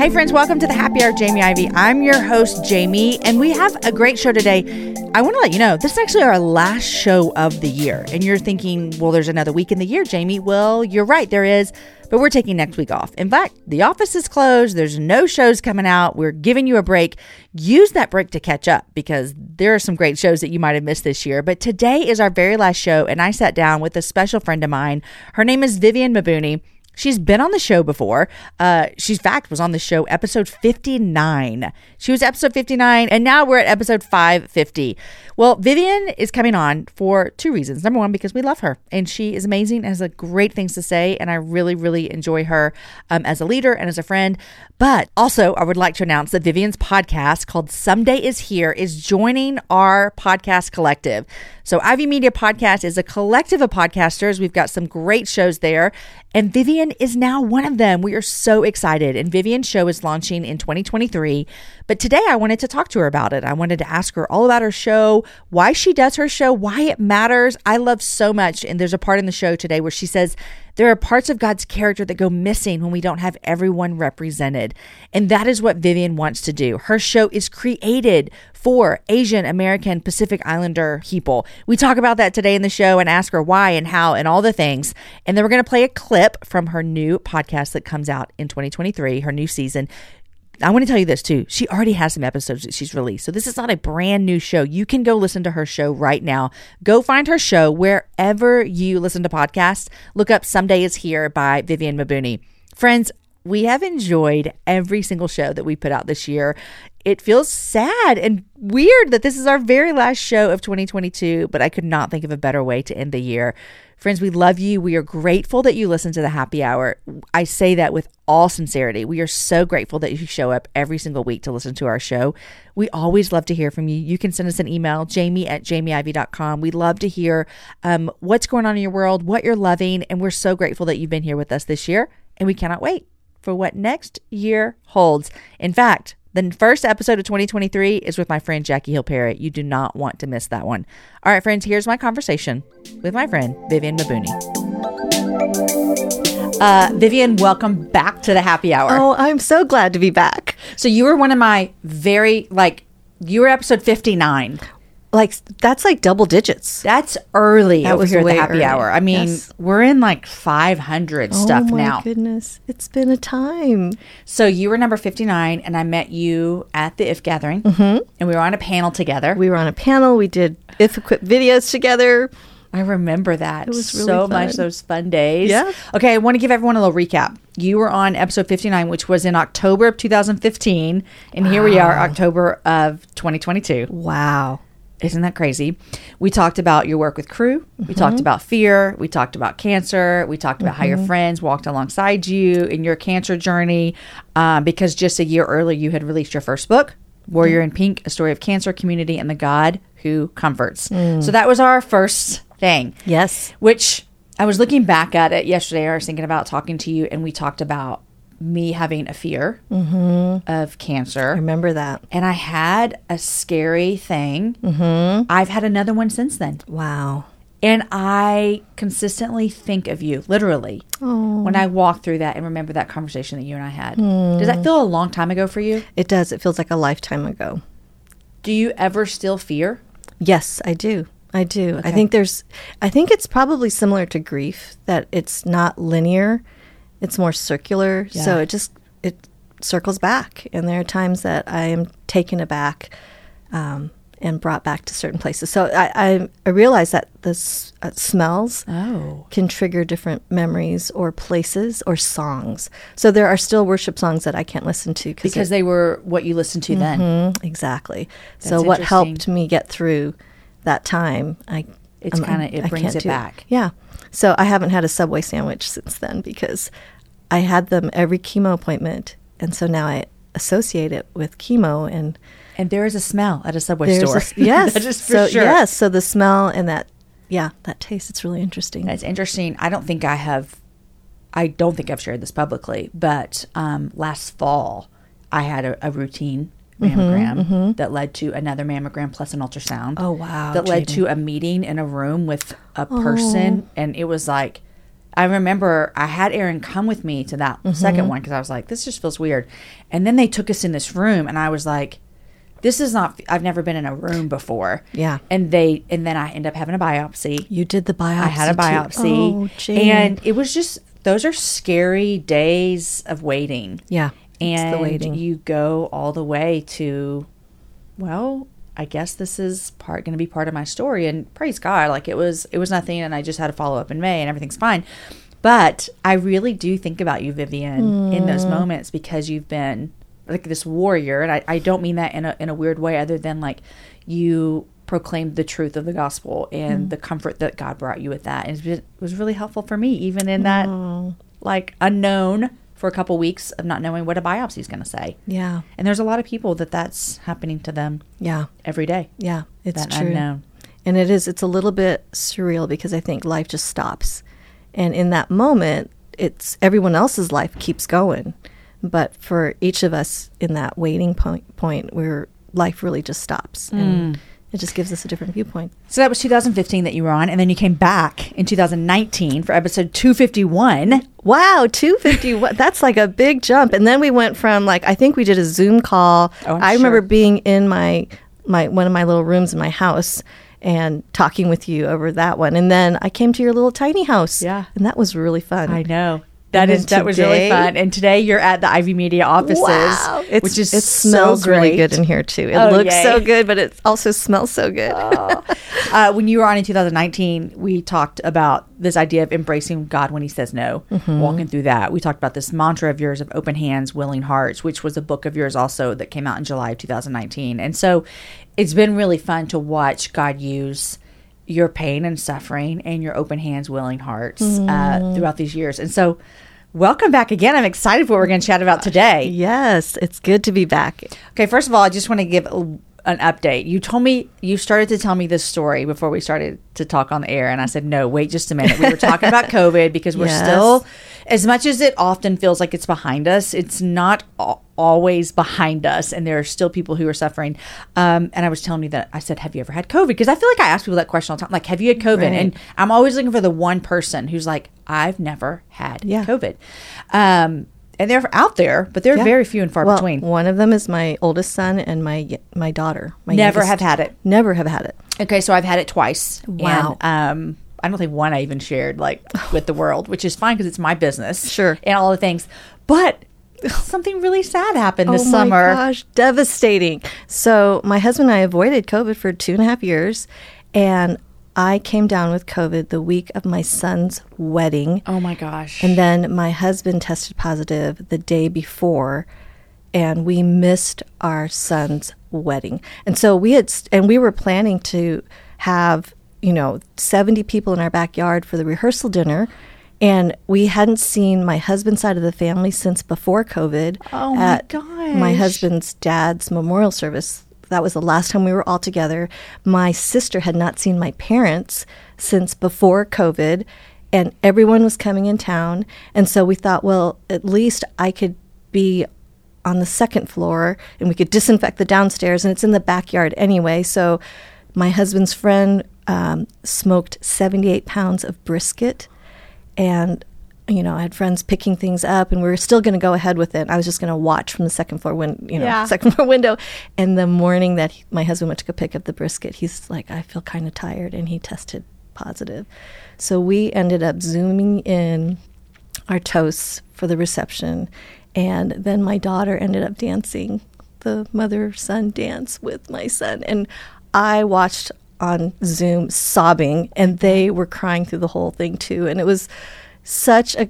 Hey, friends, welcome to the Happy Hour, Jamie Ivey. I'm your host, Jamie, and we have a great show today. I want to let you know this is actually our last show of the year. And you're thinking, well, there's another week in the year, Jamie. Well, you're right, there is, but we're taking next week off. In fact, the office is closed. There's no shows coming out. We're giving you a break. Use that break to catch up because there are some great shows that you might have missed this year. But today is our very last show, and I sat down with a special friend of mine. Her name is Vivian Mabuni. She's been on the show before. Uh, she, in fact, was on the show episode 59. She was episode 59, and now we're at episode 550. Well, Vivian is coming on for two reasons. Number one, because we love her, and she is amazing and has a great things to say, and I really, really enjoy her um, as a leader and as a friend. But also, I would like to announce that Vivian's podcast called Someday Is Here is joining our podcast collective. So, Ivey Media Podcast is a collective of podcasters. We've got some great shows there, and Vivian is now one of them. We are so excited. And Vivian's show is launching in 2023. But today I wanted to talk to her about it. I wanted to ask her all about her show, why she does her show, why it matters. I love so much. And there's a part in the show today where she says, there are parts of God's character that go missing when we don't have everyone represented. And that is what Vivian wants to do. Her show is created for Asian American Pacific Islander people. We talk about that today in the show and ask her why and how and all the things. And then we're going to play a clip from her new podcast that comes out in 2023, her new season. I want to tell you this too. She already has some episodes that she's released. So this is not a brand new show. You can go listen to her show right now. Go find her show wherever you listen to podcasts. Look up Someday is Here by Vivian Mabuni. Friends, we have enjoyed every single show that we put out this year. It feels sad and weird that this is our very last show of 2022, but I could not think of a better way to end the year. Friends, we love you. We are grateful that you listen to the happy hour. I say that with all sincerity. We are so grateful that you show up every single week to listen to our show. We always love to hear from you. You can send us an email, jamie at jamieivey.com. We love to hear um, what's going on in your world, what you're loving, and we're so grateful that you've been here with us this year, and we cannot wait for what next year holds. In fact, the first episode of 2023 is with my friend Jackie Hill Perry. You do not want to miss that one. All right, friends, here's my conversation with my friend Vivian Mabuni. Uh, Vivian, welcome back to the happy hour. Oh, I'm so glad to be back. So you were one of my very like you were episode 59. Like that's like double digits. That's early That over was here at the happy early. hour. I mean, Yes. we're in like 500 stuff now. oh my now. goodness, it's been a time. So you were number 59 and I met you at the IF gathering mm-hmm. and we were on a panel together. We were on a panel. We did IF:Equip videos together. I remember that. It was really so much those fun days. Yeah. Okay, I want to give everyone a little recap. You were on episode 59, which was in October of 2015. And here we are, October of 2022. Wow. Isn't that crazy? We talked about your work with Cru. We Mm-hmm. talked about fear. We talked about cancer. We talked about how your friends walked alongside you in your cancer journey. Um, because just a year earlier, you had released your first book, Warrior in Pink A Story of Cancer, Community, and the God Who Comforts. Mm. So that was our first thing Yes. which I was looking back at it yesterday. I was thinking about talking to you, and we talked about me having a fear Mm-hmm. of I cancer. remember that. And I had a scary thing. Mm-hmm. I've had another one since then. Wow. And I consistently think of you, literally, Oh. when I walk through that and remember that conversation that you and I had. Hmm. Does that feel a long time ago for you? It does. It feels like a lifetime ago. Do you ever still fear? Yes, I do. I do. I think there's I think it's probably similar to grief that it's not linear. It's more circular. So it just it circles back and there are times that I am taken aback um, and brought back to certain places. So I I, I realize that the s- uh, smells Oh. can trigger different memories or places or songs. So there are still worship songs that I can't listen to Because they were what you listened to then. Mhm, exactly. so what helped me get through that time, I It's I'm- kinda- it brings it do back. Yeah. So I haven't had a Subway sandwich since then because I had them every chemo appointment, and so now I associate it with chemo and And there is a smell at a Subway store. a- yes, that is for so sure. yes, so the smell and that yeah, that taste it's really interesting. It's interesting. I don't think I have. I don't think I've shared this publicly, but um, last fall I had a, a routine mammogram that led to another mammogram plus an ultrasound. Mm-hmm, Oh, wow, That led to a meeting in a room with a person, Oh. and it was like. I remember I had Aaron come with me to that Mm-hmm. second one because I was like, this just feels weird. And then they took us in this room, and I was like, this is not, I've never been in a room before. Yeah. And they, and then I end up having a biopsy. you did the biopsy. I had a biopsy. Oh, and it was just those are scary days of waiting. yeah, And you go all the way to well, I guess this is part going to be part of my story and praise God like it was it was nothing and I just had a follow up in May and everything's fine. But I really do think about you Vivian in those Mm. moments because you've been like this warrior and I, I don't mean that in a in a weird way other than like you proclaimed the truth of the gospel and Mm. the comfort that God brought you with that. And it was really helpful for me even in that like unknown for a couple weeks of not knowing what a biopsy is going to say. yeah, And there's a lot of people that that's happening to them yeah, every day. yeah. It's that true. unknown. And it is, it's a little bit surreal because I think life just stops. And in that moment, it's everyone else's life keeps going. But for each of us in that waiting point, point where life really just stops. And mm. It just gives us a different viewpoint. So that was 2015 that you were on, and then you came back in 2019 for episode 251. Wow, 251. That's like a big jump. And then we went from like I think we did a Zoom call. Oh, I remember being in my my one of my little rooms in my house and talking with you over that one. And then I came to your little tiny house. Yeah. And that was really fun. I know. That And is then that was really fun. And today you're at the Ivey Media offices, Wow. It's, which is it so smells really good in here too. It Oh, looks yay. so good, but it also smells so good. uh, when you were on in 2019, we talked about this idea of embracing God when He says no, Mm-hmm. walking through that. We talked about this mantra of yours of open hands, willing hearts, which was a book of yours also that came out in July of 2019. And so it's been really fun to watch God use your pain and suffering and your open hands, willing hearts Mm. uh, throughout these years. And so, welcome back again. I'm excited for what we're going to chat about today. yes, it's good to be back. Okay, first of all, I just want to give a, an update. You told me you started to tell me this story before we started to talk on the air, and I said, "No, wait just a minute." We were talking about COVID because we're Yes. still, as much as it often feels like it's behind us, it's not al- always behind us, and there are still people who are suffering. Um, and I was telling you that I said, "Have you ever had COVID?" Because I feel like I ask people that question all the time, like, "Have you had COVID?" Right. And I'm always looking for the one person who's like, "I've never had Yeah. COVID." Um, and they're out there, but they're Yeah. very few and far well, between. One of them is my oldest son and my my daughter. My Never youngest- have had it. Never have had it. Okay, so I've had it twice. Wow. And, um, I don't think one I even shared like with the world, which is fine because it's my business. Sure. And all the things. But something really sad happened this oh summer. oh summer. my gosh, devastating. So my husband and I avoided COVID for two and a half years, and I came down with COVID the week of my son's wedding. Oh my gosh. And then my husband tested positive the day before, and we missed our son's wedding. And so we had, and we were planning to have, you know, 70 people in our backyard for the rehearsal dinner. And we hadn't seen my husband's side of the family since before COVID. Oh my at My husband's dad's memorial service. That was the last time we were all together. My sister had not seen my parents since before COVID, and everyone was coming in town. And so we thought, well, at least I could be on the second floor and we could disinfect the downstairs, and it's in the backyard anyway. So my husband's friend um, smoked 78 pounds of brisket, and you know, I had friends picking things up, and we were still going to go ahead with it. I was just going to watch from the second floor win- you know, Yeah. second floor window. And the morning that he, my husband went to go pick up the brisket, he's like, I feel kind of tired, and he tested positive. So we ended up zooming in our toasts for the reception, and then my daughter ended up dancing the mother son dance with my son, and I watched on Zoom sobbing, and they were crying through the whole thing too, and it was such a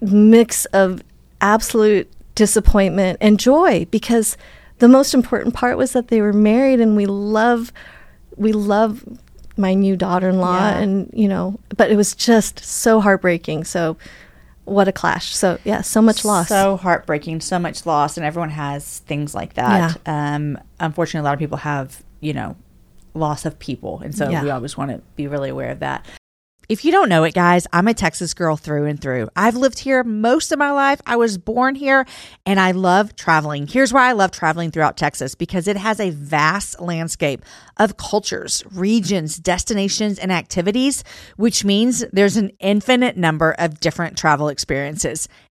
mix of absolute disappointment and joy because the most important part was that they were married and we love we love my new daughter-in-law Yeah. and you know but it was just so heartbreaking so what a clash. So yeah, so much loss. So heartbreaking, so much loss, and everyone has things like that. Um, unfortunately, a lot of people have, you know, loss of people, and so Yeah. we always want to be really aware of that. If you don't know it, guys, I'm a Texas girl through and through. I've lived here most of my life. I was born here and I love traveling. Here's why I love traveling throughout Texas because it has a vast landscape of cultures, regions, destinations, and activities, which means there's an infinite number of different travel experiences.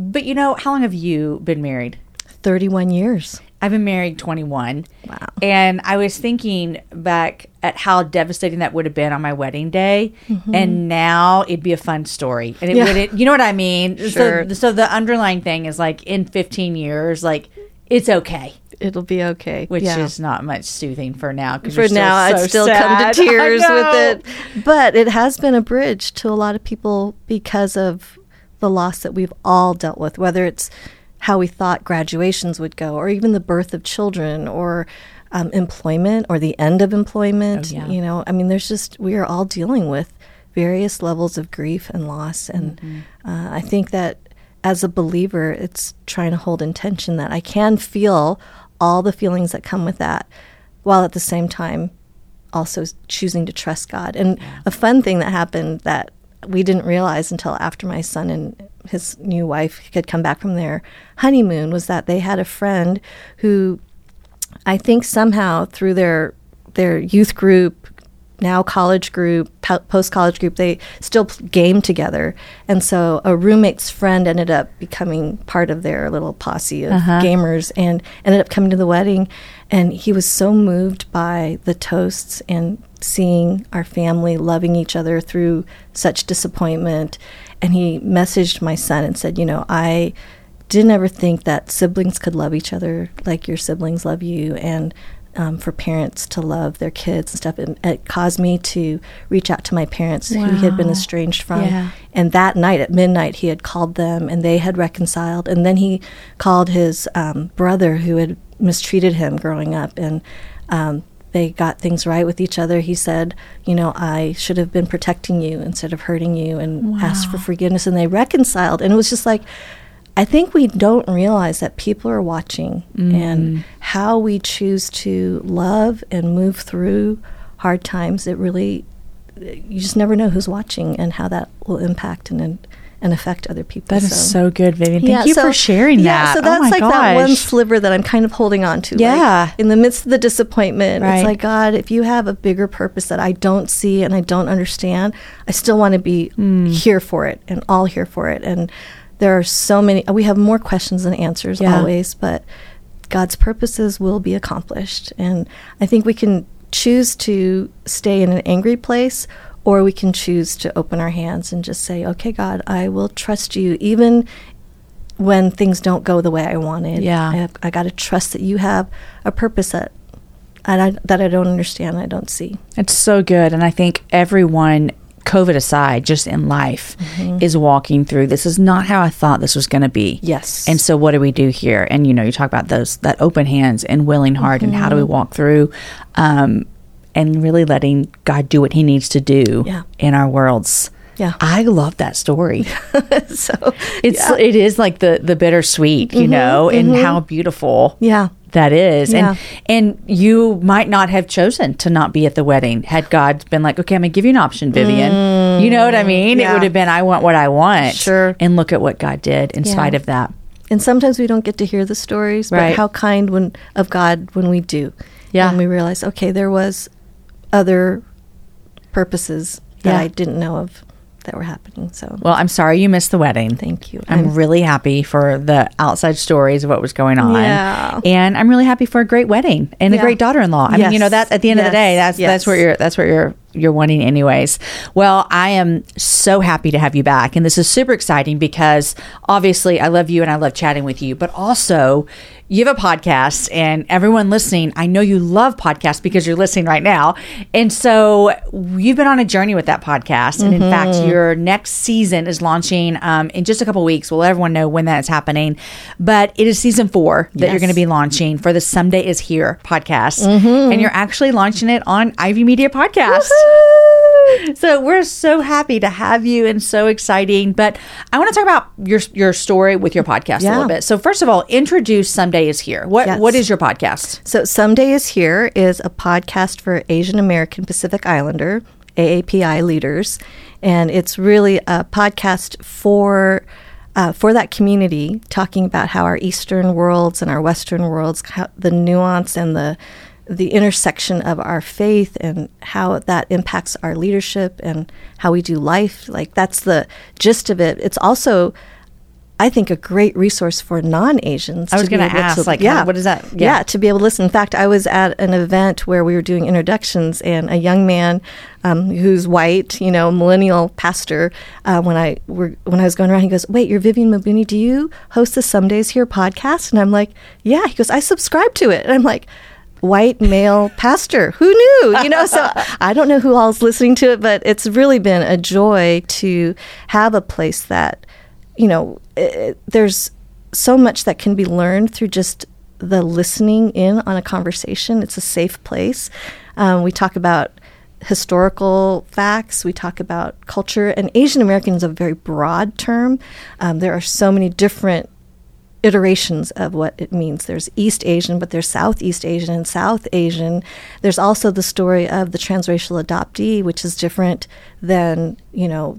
But you know, how long have you been married? 31 years. I've been married 21. Wow. And I was thinking back at how devastating that would have been on my wedding day. And now it'd be a fun story. And it Mm-hmm. Yeah. wouldn't, you know what I mean? Sure. So, so the underlying thing is like in 15 years, like it's okay, It'll be okay. which Yeah. is not much soothing for now. for you're still now so i'd still sad. come to tears with it but it has been a bridge to a lot of people because of the loss that we've all dealt with whether it's how we thought graduations would go or even the birth of children or um, employment or the end of employment Oh, yeah. you know i mean there's just we are all dealing with various levels of grief and loss and Mm-hmm. uh, i think that as a believer it's trying to hold intention that i can feel all the feelings that come with that while at the same time also choosing to trust God. And a fun thing that happened that we didn't realize until after my son and his new wife had come back from their honeymoon was that they had a friend who I think somehow through their their youth group, now college group, post college group, they still game together, and so a roommate's friend ended up becoming part of their little posse of uh-huh. gamers, and ended up coming to the wedding, and he was so moved by the toasts and seeing our family loving each other through such disappointment, and he messaged my son and said, you know, I didn't ever think that siblings could love each other like your siblings love you and um, for parents to love their kids and stuff. It, it caused me to reach out to my parents who he had been estranged from. Yeah. and that night at midnight he had called them and they had reconciled. And then he called his um, brother who had mistreated him growing up. And um, they got things right with each other. He said, You know, I should have been protecting you instead of hurting you, and asked for forgiveness. And they reconciled. And it was just like, I think we don't realize that people are watching and mm. how we choose to love and move through hard times. It really, you just never know who's watching and how that will impact and and affect other people. That is so good, Vivian. Thank Yeah, you so- for sharing yeah, that. So Oh that's my like that one sliver that I'm kind of holding on to. like, Yeah. in the midst of the disappointment, Right. it's like God, if you have a bigger purpose that I don't see and I don't understand, I still want to be Hmm. here for it and all here for it. And there are so many. We have more questions than answers Yeah. always, but God's purposes will be accomplished. And I think we can choose to stay in an angry place or we can choose to open our hands and just say, okay, God, I will trust you even when things don't go the way I wanted. Yeah. I, I got to trust that you have a purpose that, and I, that I don't understand, I don't see. It's so good. And I think everyone, COVID aside, just in life, is walking through this is not how I thought this was going to be. Yes. And so what do we do here? And you know, you talk about those that open hands and willing heart and how do we walk through um and really letting God do what he needs to do Yeah. in our worlds. Yeah. I love that story. so It's it is like the the bittersweet, you know, and how beautiful yeah. that is. Yeah. And and you might not have chosen to not be at the wedding had God been like, Okay, I'm gonna give you an option, Vivian. you know what I mean? It Mm, would have been I want what I want. Sure. And look at what God did in Yeah. spite of that. And sometimes we don't get to hear the stories, but Right. how kind when of God when we do. Yeah. And we realize, okay, there was other purposes that Yeah. I didn't know of that were happening. So Well, I'm sorry you missed the wedding. thank you. I'm really happy for the outside stories of what was going on. Yeah. And I'm really happy for a great wedding and a great daughter-in-law. I mean, you know, Yes. that's at the end of the day, Yes. that's that's Yes. what you're that's what you're you're wanting anyways. Well, I am so happy to have you back and this is super exciting because obviously I love you and I love chatting with you, but also you have a podcast and everyone listening, I know you love podcasts because you're listening right now. And so you've been on a journey with that podcast. And in fact, Mm-hmm. your next season is launching um, in just a couple weeks. We'll let everyone know when that's happening. But it is season four that you're going to be launching for the Someday Is Here podcast. Mm-hmm. And you're actually launching it on Ivey Media Podcast. So we're so happy to have you and so exciting. But I want to talk about your your story with your podcast a little bit. So first of all, introduce Someday is Here. What Yes. what is your podcast? So Someday is Here is a podcast for Asian American Pacific Islander, AAPI leaders. And it's really a podcast for uh, for that community, talking about how our Eastern worlds and our Western worlds, how the nuance and the the intersection of our faith and how that impacts our leadership and how we do life. Like that's the gist of it. It's also I think a great resource for non-Asians. I was to gonna able ask, like, how- what is that? Yeah. Yeah. to be able to listen. In fact, I was at an event where we were doing introductions, and a young man um, who's white, you know, millennial pastor, uh, when I were when I was going around, he goes, "Wait, you're Vivian Mabuni? Do you host the Some Days Here podcast?" And I'm like, "Yeah." He goes, "I subscribe to it," and I'm like. White male pastor. Who knew? You know, so I don't know who all's listening to it, but it's really been a joy to have a place that you know, it, there's so much that can be learned through just the listening in on a conversation. It's a safe place. Um, we talk about historical facts, we talk about culture, and Asian American is a very broad term. Um, there are so many different iterations of what it means. There's East Asian, but there's Southeast Asian and South Asian. There's also the story of the transracial adoptee, which is different than, you know,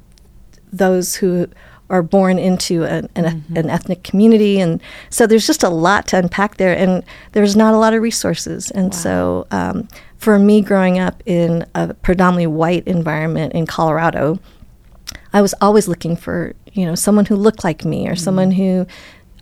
those who are born into an, an, an ethnic community. And so there's just a lot to unpack there, and there's not a lot of resources. And so um, for me, growing up in a predominantly white environment in Colorado, I was always looking for, you know, someone who looked like me or someone who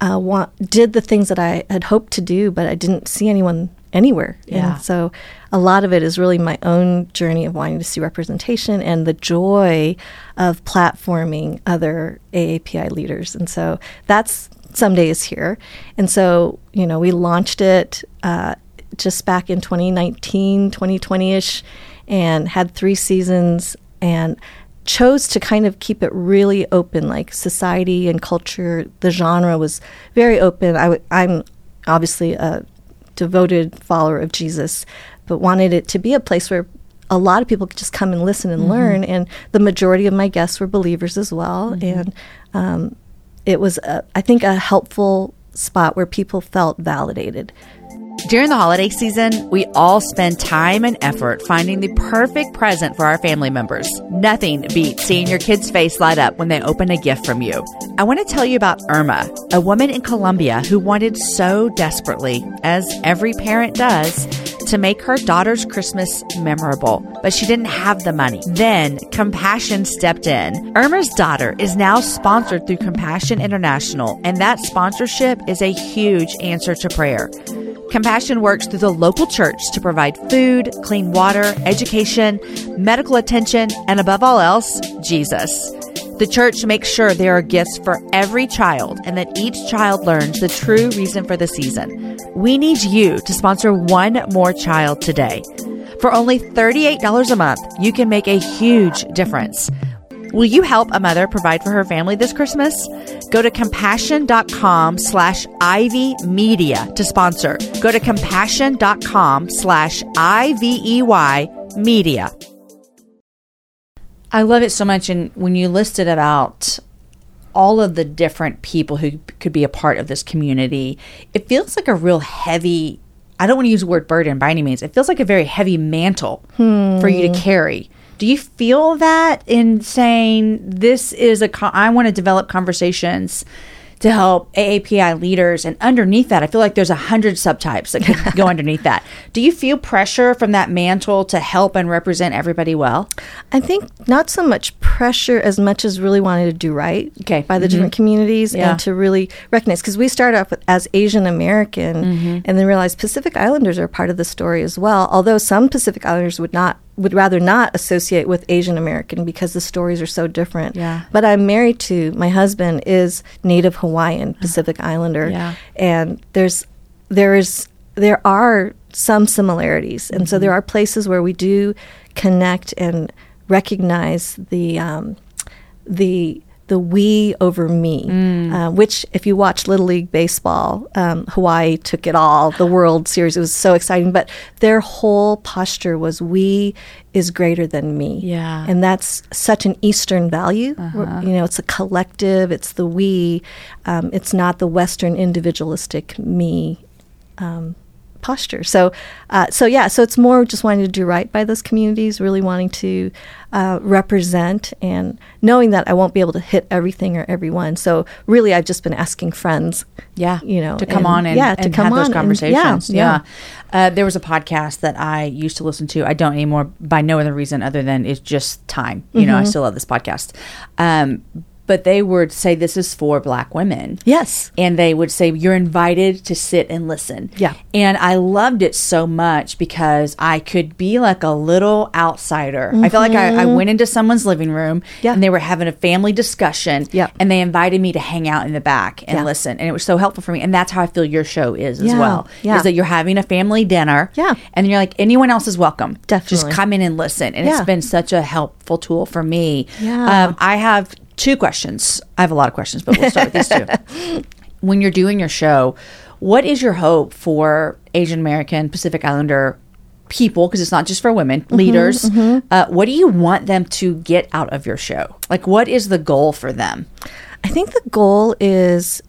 uh, want, did the things that I had hoped to do, but I didn't see anyone anywhere. Yeah. And so a lot of it is really my own journey of wanting to see representation and the joy of platforming other AAPI leaders. And so that's someday is here. And so, you know, we launched it uh, just back in 2019, 2020 ish, and had three seasons and chose to kind of keep it really open like society and culture the genre was very open. I w- i'm obviously a devoted follower of jesus but wanted it to be a place where a lot of people could just come and listen and learn and the majority of my guests were believers as well and um, it was a, i think a helpful spot where people felt validated During the holiday season, we all spend time and effort finding the perfect present for our family members. Nothing beats seeing your kid's face light up when they open a gift from you. I want to tell you about Irma, a woman in Colombia who wanted so desperately, as every parent does, to make her daughter's Christmas memorable, but she didn't have the money. Then Compassion stepped in. Irma's daughter is now sponsored through Compassion International, and that sponsorship is a huge answer to prayer. Compassion works through the local church to provide food, clean water, education, medical attention, and above all else, Jesus. The church makes sure there are gifts for every child and that each child learns the true reason for the season. We need you to sponsor one more child today. For only $38 a month, you can make a huge difference. Will you help a mother provide for her family this Christmas? Go to compassion.com slash Ivey Media to sponsor. Go to compassion.com slash I-V-E-Y media. I love it so much. And when you listed about all of the different people who could be a part of this community, it feels like a real heavy, I don't want to use the word burden by any means. It feels like a very heavy mantle hmm. for you to carry. Do you feel that in saying this is a, con- I want to develop conversations to help AAPI leaders. And underneath that, I feel like there's a hundred subtypes that could go underneath that. Do you feel pressure from that mantle to help and represent everybody well? I think not so much pressure as much as really wanting to do right Okay. by the mm-hmm. different communities Yeah. and to really recognize because we start off with, as Asian American mm-hmm. and then realize Pacific Islanders are part of the story as well. Although some Pacific Islanders would not would rather not associate with Asian American because the stories are so different. Yeah. But I'm married to my husband is Native Hawaiian Pacific Islander, Yeah. and there's there is there are some similarities, and so there are places where we do connect and recognize the um, the the we over me, uh, which if you watch Little League baseball, um, Hawaii took it all. The World Series it was so exciting, but their whole posture was we is greater than me. Yeah. and that's such an Eastern value. We're- You know, it's a collective. It's the we. Um, it's not the Western individualistic me um, posture. So, uh, so yeah, so it's more just wanting to do right by those communities, really wanting to uh, represent, and knowing that I won't be able to hit everything or everyone. So, really, I've just been asking friends, Yeah, you know, to come and- on and, yeah, to and come have those on and- conversations. yeah, yeah. Uh, there was a podcast that I used to listen to. I don't anymore by no other reason other than it's just time. You know, I Mm-hmm. still love this podcast. Um, but they would say this is for Black women. Yes. and they would say you're invited to sit and listen. Yeah. And I loved it so much because I could be like a little outsider. I felt like I, I went into someone's living room Mm-hmm. Yeah. and they were having a family discussion Yeah. and they invited me to hang out in the back and Yeah. listen. And it was so helpful for me. And that's how I feel your show is as Yeah. well. Yeah. Is that you're having a family dinner. Yeah. And you're like, anyone else is welcome. Definitely. Just come in and listen. And it's been such a helpful tool for me. Yeah. Um, I have two questions. I have a lot of questions, but we'll start with these two. When you're doing your show, what is your hope for Asian American, Pacific Islander people? Because it's not just for women, Mm-hmm, leaders. Uh, what do you want them to get out of your show? Like, what is the goal for them? I think the goal is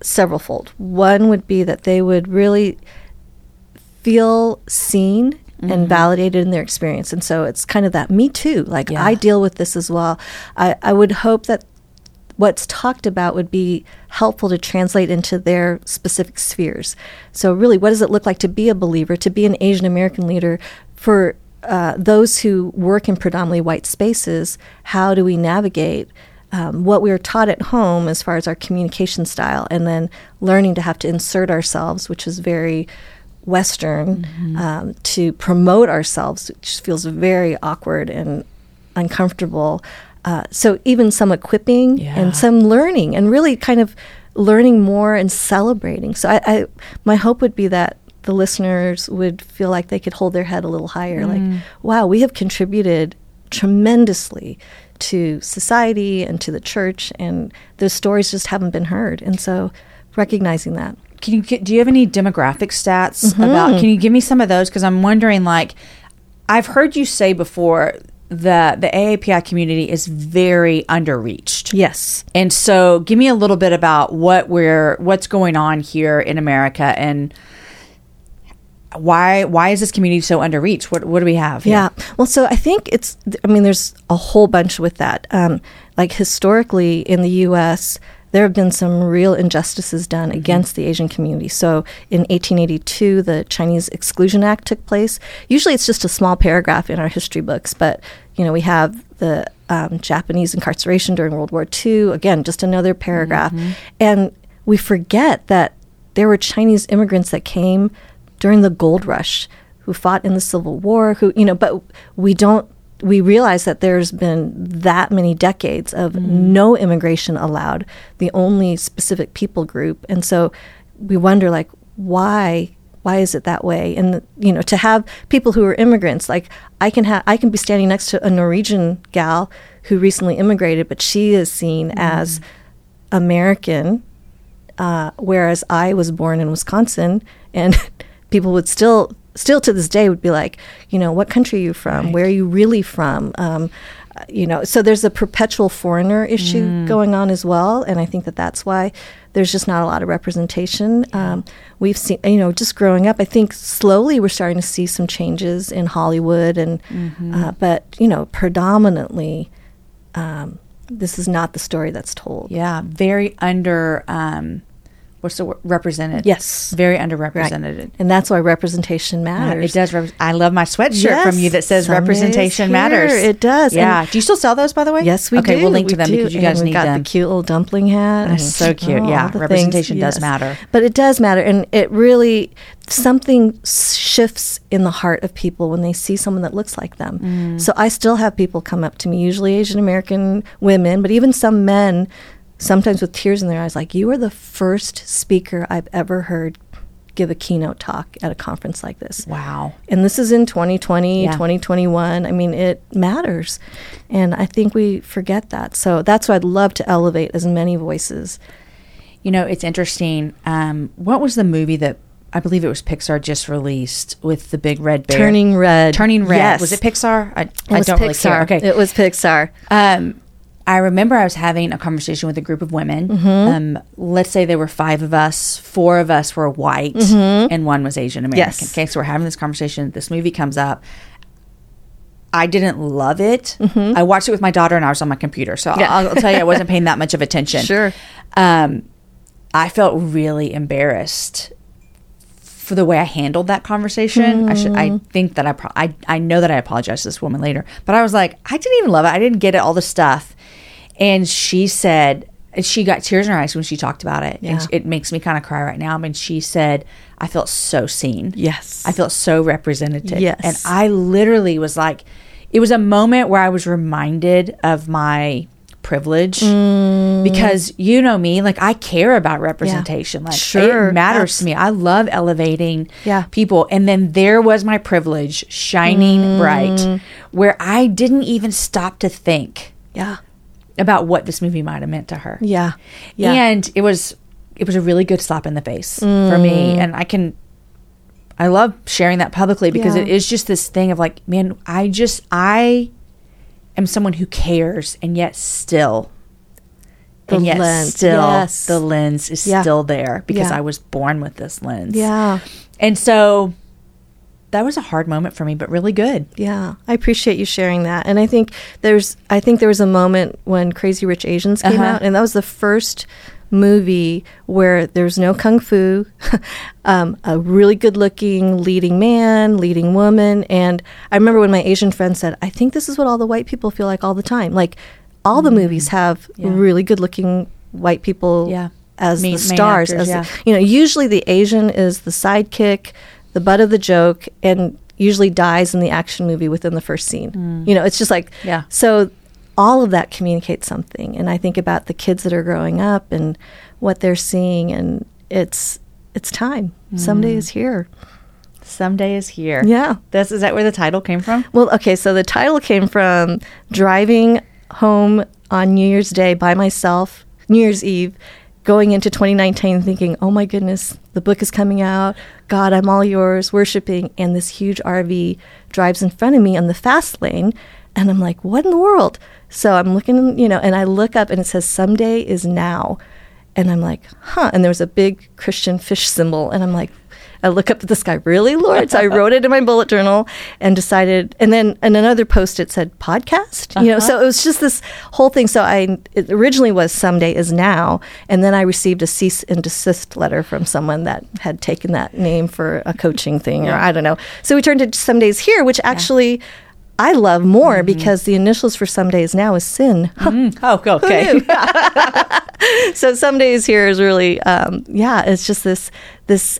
severalfold. One would be that they would really feel seen and validated in their experience. And so it's kind of that me too. Like Yeah. I deal with this as well. I, I would hope that what's talked about would be helpful to translate into their specific spheres. So, really, what does it look like to be a believer, to be an Asian American leader for uh, those who work in predominantly white spaces? How do we navigate? Um, what we are taught at home as far as our communication style, and then learning to have to insert ourselves, which is very Western, um, to promote ourselves, which feels very awkward and uncomfortable. Uh, so even some equipping Yeah. and some learning, and really kind of learning more and celebrating. So I, I my hope would be that the listeners would feel like they could hold their head a little higher, like, wow, we have contributed tremendously to society and to the church, and those stories just haven't been heard. And so recognizing that. Can you get, do you have any demographic stats Mm-hmm. about? Can you give me some of those? Because I'm wondering, like, I've heard you say before that the AAPI community is very underreached. Yes. And so, give me a little bit about what we're what's going on here in America and why why is this community so underreached? What what do we have? here? Yeah. Well, so I think it's, I mean, there's a whole bunch with that. Um, like historically in the U.S., there have been some real injustices done against the Asian community. So in 1882, the Chinese Exclusion Act took place. Usually it's just a small paragraph in our history books, but, you know, we have the um, Japanese incarceration during World War II. Again, just another paragraph. And we forget that there were Chinese immigrants that came during the gold rush who fought in the Civil War, who, you know, but we don't, we realize that there's been that many decades of no immigration allowed, the only specific people group. And so we wonder, like, why? Why is it that way? And you know, to have people who are immigrants, like I can have, I can be standing next to a Norwegian gal who recently immigrated, but she is seen as American, uh, whereas I was born in Wisconsin, and people would still, still to this day, would be like, you know, what country are you from? Where are you really from? Um, you know, so there's a perpetual foreigner issue going on as well, and I think that that's why there's just not a lot of representation. Um, we've seen, you know, just growing up, I think slowly we're starting to see some changes in Hollywood, and uh, but you know, predominantly um, this is not the story that's told. Yeah, very under. Um, what's the word? Represented. Yes. very underrepresented. And that's why representation matters. it does. Rep- I love my sweatshirt Yes, from you that says representation matters. It does. Yeah. And- do you still sell those, by the way? Yes, we do. okay, do. we'll link to We them do. because you guys we've need got them. the cute little dumpling hat. That's and so cute. all Yeah, representation things. does matter. But it does matter, and it really something shifts in the heart of people when they see someone that looks like them. Mm. So I still have people come up to me, usually Asian American women, but even some men, sometimes with tears in their eyes, like you are the first speaker I've ever heard give a keynote talk at a conference like this Wow. and this is in 2020 Yeah. 2021 i mean it matters and i think we forget that so that's why i'd love to elevate as many voices You know, it's interesting. Um, what was the movie that I believe it was Pixar just released with the big red bear? turning red Turning red. yes Was it Pixar? I, it I was don't pixar really care. Okay. it was pixar Um, I remember I was having a conversation with a group of women. Mm-hmm. Um, let's say there were five of us. Four of us were white, and one was Asian American. Mm-hmm. Yes. Okay, so we're having this conversation. This movie comes up. I didn't love it. I watched it with my daughter, and I was on my computer. So Mm-hmm. Yeah. I'll, I'll tell you, I wasn't paying that much of attention. Sure. Um, I felt really embarrassed for the way I handled that conversation. I should. Mm. I think that I, pro- I. I know that I apologized to this woman later, but I was like, I didn't even love it. I didn't get it. All the stuff, and she said she got tears in her eyes when she talked about it. Yeah. And it makes me kind of cry right now. I mean, she said, I felt so seen. yes I felt so represented. Yes. And I literally was like, it was a moment where I was reminded of my privilege Mm. because you know me, like I care about representation. Like Sure. it matters Abs- to me. I love elevating Yeah. people. And then there was my privilege shining Mm. bright where I didn't even stop to think yeah about what this movie might have meant to her. yeah yeah And it was it was a really good slap in the face for Mm. me. And I can I love sharing that publicly because Yeah. it is just this thing of like, man, I just I am someone who cares and yet still The and yet lens, still yes. the lens is Yeah. still there because Yeah. I was born with this lens. yeah And so that was a hard moment for me, but really good. Yeah, I appreciate you sharing that. And I think there's I think there was a moment when Crazy Rich Asians came Uh-huh. out and that was the first movie where there's no kung fu, um, a really good looking leading man, leading woman. And I remember when my Asian friend said, I think this is what all the white people feel like all the time. Like all the movies have Yeah. really good looking white people Yeah. as Main- the stars. actors, as the- you know, usually the Asian is the sidekick, the butt of the joke, and usually dies in the action movie within the first scene. Mm. You know, it's just like Yeah. So all of that communicates something, and I think about the kids that are growing up and what they're seeing, and it's it's time. Someday mm. is here. Someday is here. Yeah. This is that where the title came from? Well, okay, so the title came from driving home on New Year's Day by myself, New Year's Eve, going into 2019 thinking, oh my goodness, the book is coming out. God, I'm all yours, worshiping. And this huge RV drives in front of me on the fast lane. And I'm like, what in the world? So I'm looking, you know, and I look up and it says, someday is now. And I'm like, huh. And there was a big Christian fish symbol. And I'm like, I look up at the sky, really, Lord? So I wrote it in my bullet journal and decided, and then in another post it said podcast, you know, so uh-huh. it was just this whole thing. So I, it originally was someday is now. And then I received a cease and desist letter from someone that had taken that name for a coaching thing, or I don't know. So we turned it to some days here, which actually I love more mm-hmm. because the initials for some days now is sin. Mm-hmm. Oh, okay. so some days here is really um, yeah it's just this this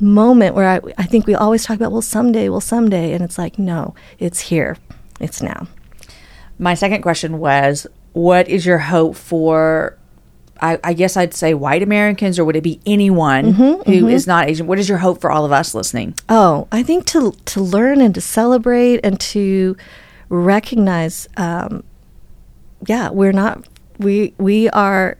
moment where I, I think we always talk about well someday well someday and it's like no it's here it's now My second question was, what is your hope for? I, I guess I'd say white Americans, or would it be anyone Mm-hmm, who is not Asian? What is your hope for all of us listening? oh i think to to learn and to celebrate and to recognize um, yeah we're not we we are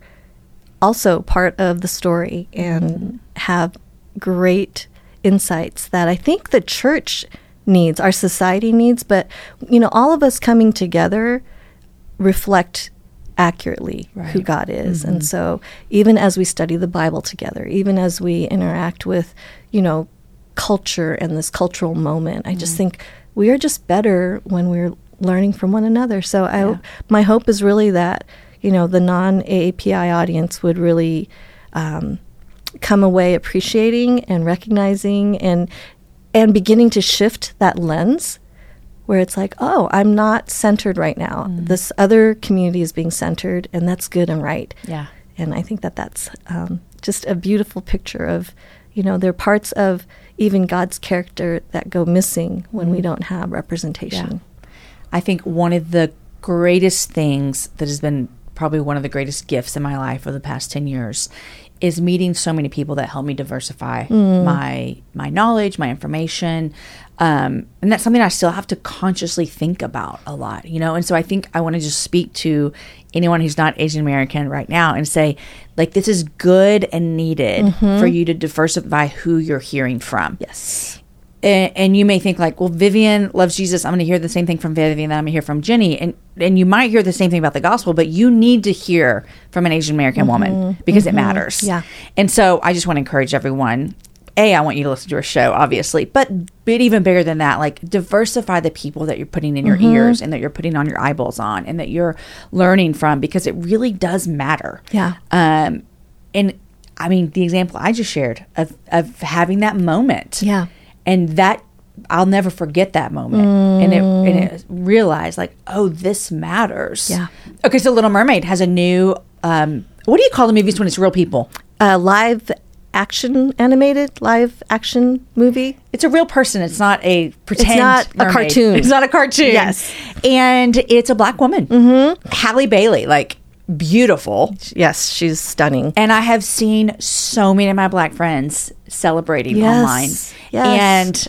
also part of the story and have great insights that I think the church needs, our society needs, but you know, all of us coming together reflect accurately who God is. And so even as we study the Bible together, even as we interact with, you know, culture and this cultural moment, I just think we are just better when we're learning from one another. So I, Yeah. my hope is really that you know the non AAPI audience would really um, come away appreciating and recognizing and and beginning to shift that lens where it's like, oh, I'm not centered right now. This other community is being centered, and that's good and right. Yeah. And I think that that's um, just a beautiful picture of, you know, there are parts of even God's character that go missing when we don't have representation. I think one of the greatest things that has been probably one of the greatest gifts in my life over the past 10 years is meeting so many people that help me diversify my my knowledge, my information. Um, and that's something I still have to consciously think about a lot, you know? And so I think I want to just speak to anyone who's not Asian American right now and say, like, this is good and needed for you to diversify who you're hearing from Yes. And, and you may think like, well, Vivian loves Jesus. I'm going to hear the same thing from Vivian that I'm going to hear from Jenny, and and you might hear the same thing about the gospel, but you need to hear from an Asian American mm-hmm. woman because it mm-hmm. matters. Yeah. And so I just want to encourage everyone. A, I want you to listen to our show, obviously, but but even bigger than that, like diversify the people that you're putting in your mm-hmm. ears and that you're putting on your eyeballs on and that you're learning from because it really does matter. Yeah. Um, and I mean, the example I just shared of of having that moment Yeah. And that I'll never forget that moment. And it and it realized like, oh, this matters. Yeah. Okay, so Little Mermaid has a new um what do you call the movies when it's real people? A live action animated live action movie. It's a real person. It's not a pretend. It's not a cartoon. It's not a cartoon. Yes. and it's a black woman. Mm-hmm. Halle Bailey, like beautiful. Yes, she's stunning. And I have seen so many of my black friends celebrating Yes. online, Yes. and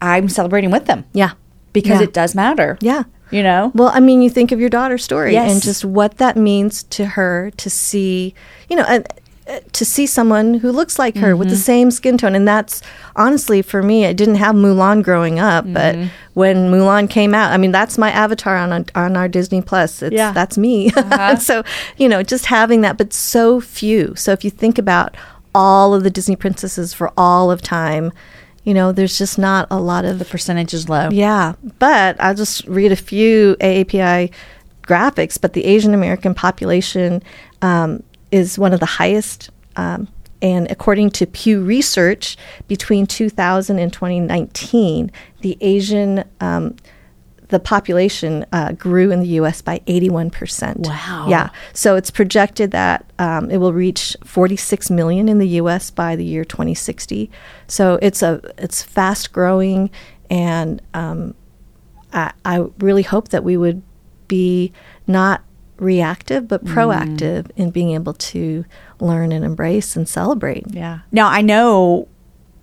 I'm celebrating with them. Yeah. because Yeah. it does matter. Yeah. You know? Well, I mean, you think of your daughter's story Yes. and just what that means to her to see, you know, uh, to see someone who looks like her with the Mm-hmm. same skin tone. And that's honestly for me, I didn't have Mulan growing up, but Mm-hmm. when Mulan came out, I mean, that's my avatar on on our Disney Plus. It's, Yeah. Uh-huh. That's me. so, you know, just having that, but so few. So if you think about all of the Disney princesses for all of time, you know, there's just not a lot of the percentage is low. yeah, but I'll just read a few AAPI graphics. But the Asian American population um, is one of the highest. Um, and according to Pew Research, between 2000 and 2019, the Asian um, the population uh, grew in the U.S. by 81%. Wow. Yeah. So it's projected that um, it will reach 46 million in the U.S. by the year 2060. So it's a it's fast growing, and um, I, I really hope that we would be not reactive but mm. proactive in being able to learn and embrace and celebrate. Yeah. Now I know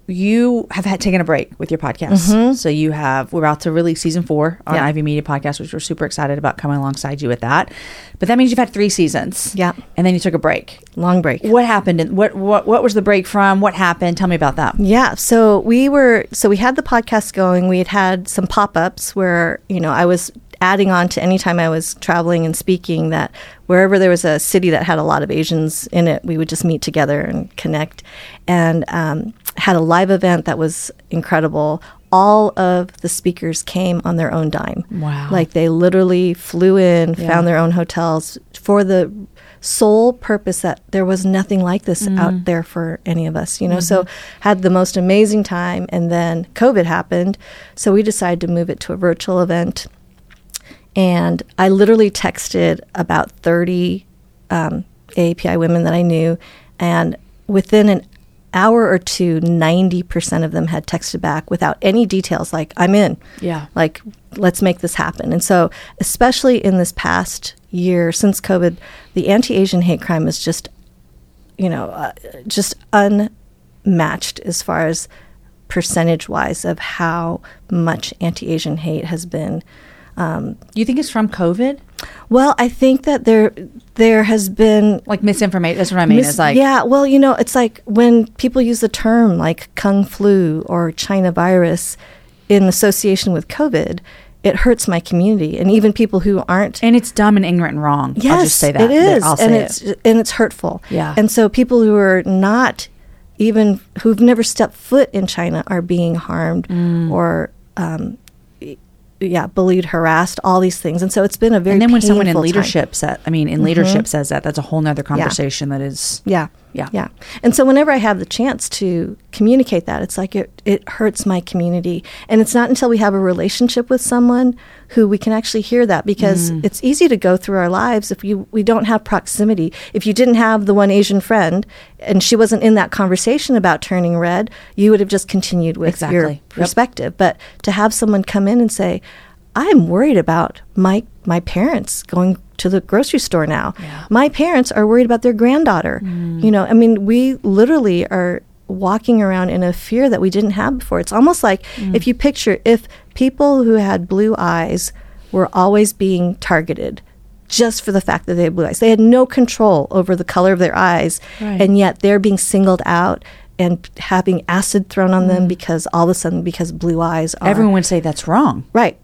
you have had taken a break with your podcast. Mm-hmm. So you have we're about to release season four on Yeah. Ivey Media Podcast, which we're super excited about coming alongside you with that. But that means you've had three seasons. Yeah. And then you took a break. Long break. What happened? And what what what was the break from? What happened? Tell me about that. Yeah, so we were so we had the podcast going. We had had some pop-ups where, you know, I was adding on to anytime I was traveling and speaking that wherever there was a city that had a lot of Asians in it, we would just meet together and connect. And um, had a live event that was incredible. All of the speakers came on their own dime. Wow. Like they literally flew in, Yeah. found their own hotels for the sole purpose that there was nothing like this Mm. out there for any of us, you know. So Mm-hmm. had the most amazing time and then COVID happened, so we decided to move it to a virtual event. And I literally texted about 30 um, AAPI women that I knew, and within an hour or two, 90% of them had texted back without any details, like, I'm in. Yeah. Like, let's make this happen. And so, especially in this past year since COVID, the anti Asian hate crime is just, you know, uh, just unmatched as far as percentage wise of how much anti Asian hate has been. You think it's from COVID? Well, I think that there there has been Like misinformation. That's what I mean. mis- it's like yeah, well, you know, it's like when people use the term like kung flu or China virus in association with COVID, it hurts my community and even people who aren't and it's dumb and ignorant and wrong. Yes, I'll just say that. it is, I'll say and it. it's and it's hurtful. Yeah. and so people who are not even who've never stepped foot in China are being harmed Mm. or um, yeah, bullied, harassed, all these things. And so it's been a very and then when someone in leadership said, I mean, in leadership mm-hmm. says that, that's a whole nother conversation that is. Yeah. Yeah. Yeah. And so whenever I have the chance to communicate that, it's like it, it hurts my community. And it's not until we have a relationship with someone who we can actually hear that because Mm. it's easy to go through our lives if you, we don't have proximity. If you didn't have the one Asian friend and she wasn't in that conversation about turning red, you would have just continued with your Exactly. Yep. perspective. But to have someone come in and say, I'm worried about my my parents going to the grocery store now. Yeah. My parents are worried about their granddaughter. Mm. You know, I mean, we literally are walking around in a fear that we didn't have before. It's almost like mm. if you picture if people who had blue eyes were always being targeted just for the fact that they had blue eyes. They had no control over the color of their eyes, Right. and yet they're being singled out and having acid thrown on them mm. because all of a sudden because blue eyes are Everyone would say that's wrong. Right.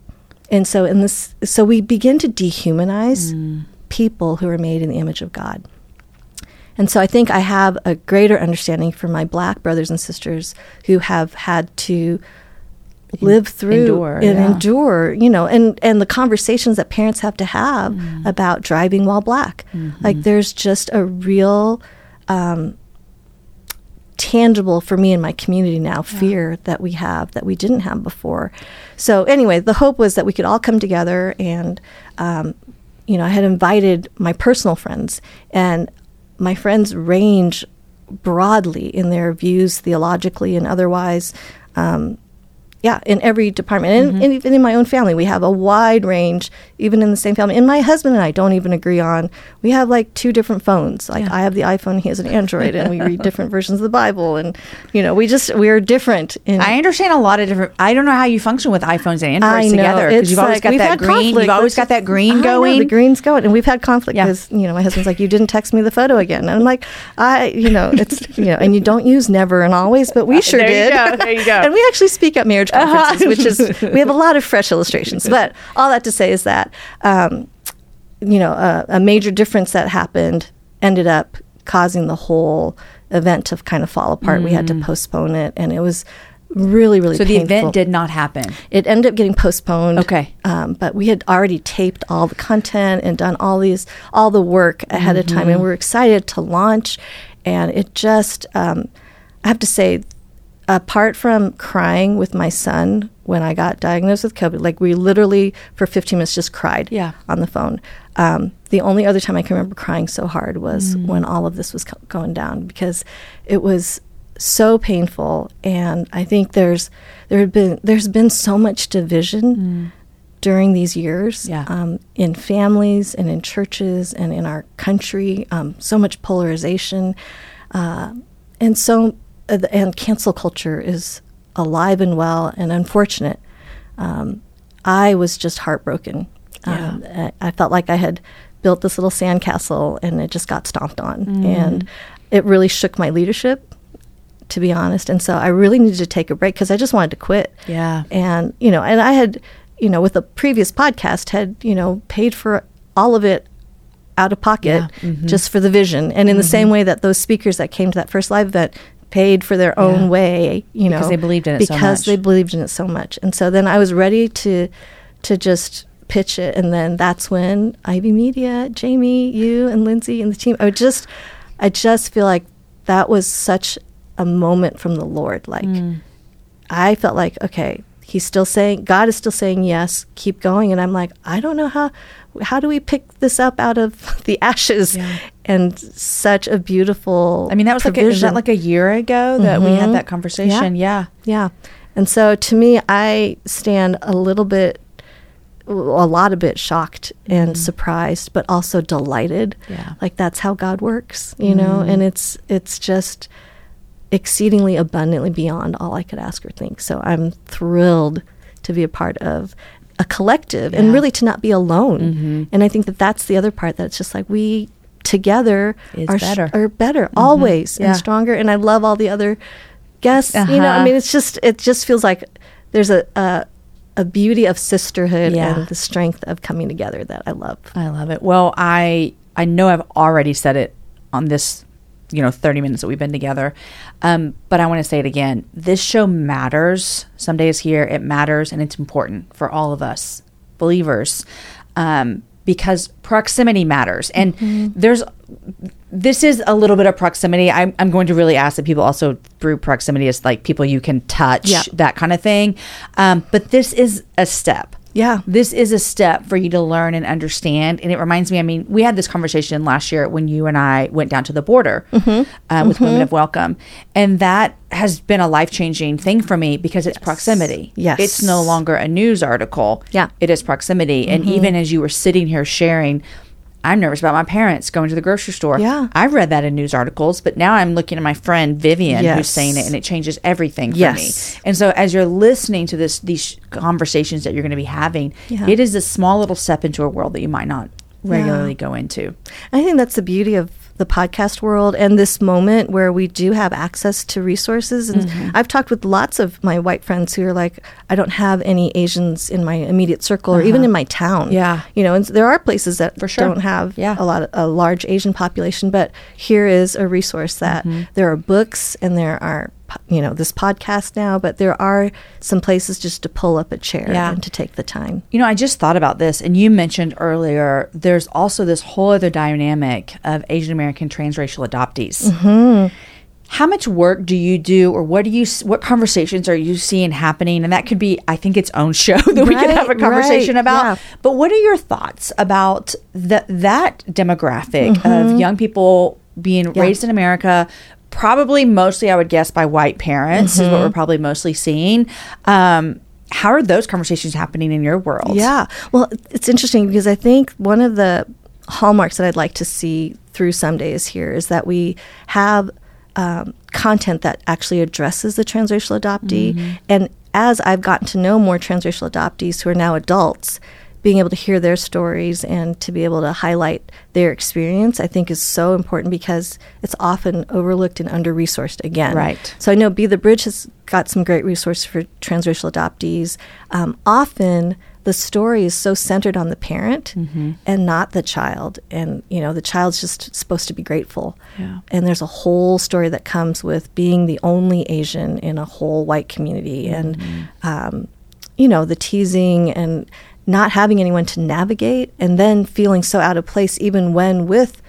And so in this so we begin to dehumanize mm. people who are made in the image of God. And so I think I have a greater understanding for my black brothers and sisters who have had to live through endure, and yeah. endure, you know, and and the conversations that parents have to have mm. about driving while black. Mm-hmm. Like there's just a real um, tangible for me and my community now fear that we have that we didn't have before. So anyway, the hope was that we could all come together and um, you know, I had invited my personal friends and my friends range broadly in their views theologically and otherwise. Um, yeah, in every department, and, mm-hmm. and even in my own family, we have a wide range. Even in the same family, and my husband and I don't even agree on. We have like two different phones. Like I have the iPhone, he has an Android, and we read different versions of the Bible. And you know, we just we're different. In, I understand a lot of different. I don't know how you function with iPhones and Androids know. together because you've always like uh, got that green. conflict. You've always got that green I know, going. the green's going, and we've had conflict Yeah. because you know my husband's like, "You didn't text me the photo again." And I'm like, "I, you know, it's you know, and you don't use never and always, but we uh, sure There you did. go, there you go. and we actually speak at marriage conferences, which is we have a lot of fresh illustrations. But all that to say is that, um, you know, a, a major difference that happened ended up causing the whole event to kind of fall apart. We had to postpone it, and it was really, really Mm. so the painful. event did not happen. It ended up getting postponed. Okay. Um, but we had already taped all the content and done all these, all the work ahead of time, and we are excited to launch. And it just, um, I have to say, apart from crying with my son when I got diagnosed with COVID, like we literally for 15 minutes just cried Yeah. on the phone. Um, the only other time I can remember crying so hard was when all of this was co- going down because it was so painful, and I think there's there had been there's been so much division during these years Yeah. um, in families and in churches and in our country. Um, so much polarization, uh, and so and cancel culture is alive and well and unfortunate. Um, I was just heartbroken. Um, I, I felt like I had built this little sandcastle and it just got stomped on, Mm. and it really shook my leadership. To be honest, and so I really needed to take a break because I just wanted to quit Yeah. and you know and i had you know with the previous podcast had you know paid for all of it out of pocket Yeah. Mm-hmm. just for the vision and in the same way that those speakers that came to that first live event paid for their own Yeah. way you know Because they believed in it so because much. they believed in it so much and so then i was ready to to just pitch it and then that's when ivey media jamie you and lindsay and the team i would just i just feel like that was such a moment from the lord like Mm. I felt like, okay, he's still saying, God is still saying yes, keep going. And I'm like, I don't know how, how do we pick this up out of the ashes? Yeah. And such a beautiful. I mean, that was like a, was that like a year ago that we had Mhm. that conversation. Yeah. Yeah. And so to me, I stand a little bit, a lot of bit shocked and surprised, but also delighted. Yeah. Like that's how God works, you know, and it's, it's just exceedingly abundantly beyond all I could ask or think. So I'm thrilled to be a part of a collective and really to not be alone. Mhm. And I think that that's the other part that it's just like we together are, sh- better. are better always Yeah. and stronger. And I love all the other guests. You know, I Uh-huh. mean, it's just it just feels like there's a a, a beauty of sisterhood Yeah. and the strength of coming together that I love. I love it. Well, I I know I've already said it on this you know 30 minutes that we've been together. Um, but i want to say it again this show matters. Someday's Here it matters and it's important for all of us believers um, because proximity matters. And there's this is a little bit of proximity. I'm, I'm going to really ask that people also through proximity is like people you can touch Yeah. that kind of thing. Um, but this is a step Yeah. this is a step for you to learn and understand. And it reminds me, I mean, we had this conversation last year when you and I went down to the border Mm-hmm. uh, with Women of Welcome. And that has been a life changing thing for me because it's proximity. Yes. It's no longer a news article. Yeah. Mm-hmm. It is proximity. And even as you were sitting here sharing, I'm nervous about my parents going to the grocery store. Yeah. I've read that in news articles, but now I'm looking at my friend Vivian who's saying it and it changes everything for Yes. me. And so as you're listening to this these conversations that you're going to be having, Yeah. it is a small little step into a world that you might not regularly go into. I think that's the beauty of the podcast world and this moment where we do have access to resources. And Mm-hmm. I've talked with lots of my white friends who are like, I don't have any Asians in my immediate circle or even in my town. Uh-huh. Yeah. You know, and there are places that For sure. don't have Yeah. a lot of a large Asian population, but here is a resource that Mm-hmm. there are books and there are you know this podcast now, but there are some places just to pull up a chair Yeah. and to take the time. You know, I just thought about this, and you mentioned earlier there's also this whole other dynamic of Asian American transracial adoptees. Mm-hmm. How much work do you do, or what do you, what conversations are you seeing happening? And that could be, I think, its own show that we could have a conversation right, about. yeah. But what are your thoughts about that that demographic Mm-hmm. of young people being raised in America? Probably mostly, I would guess, by white parents is what Mm-hmm. we're probably mostly seeing. Um, how are those conversations happening in your world? Yeah. Well, it's interesting because I think one of the hallmarks that I'd like to see through Someday's Here is that we have um, content that actually addresses the transracial adoptee. And as I've gotten to know more transracial adoptees who are now adults, being able to hear their stories and to be able to highlight their experience, I think is so important because it's often overlooked and under resourced again. Right. So I know Be the Bridge has got some great resources for transracial adoptees. Um, often the story is so centered on the parent Mm-hmm. and not the child. And, you know, the child's just supposed to be grateful. Yeah. And there's a whole story that comes with being the only Asian in a whole white community and, Mm-hmm. um, you know, the teasing and not having anyone to navigate and then feeling so out of place even when with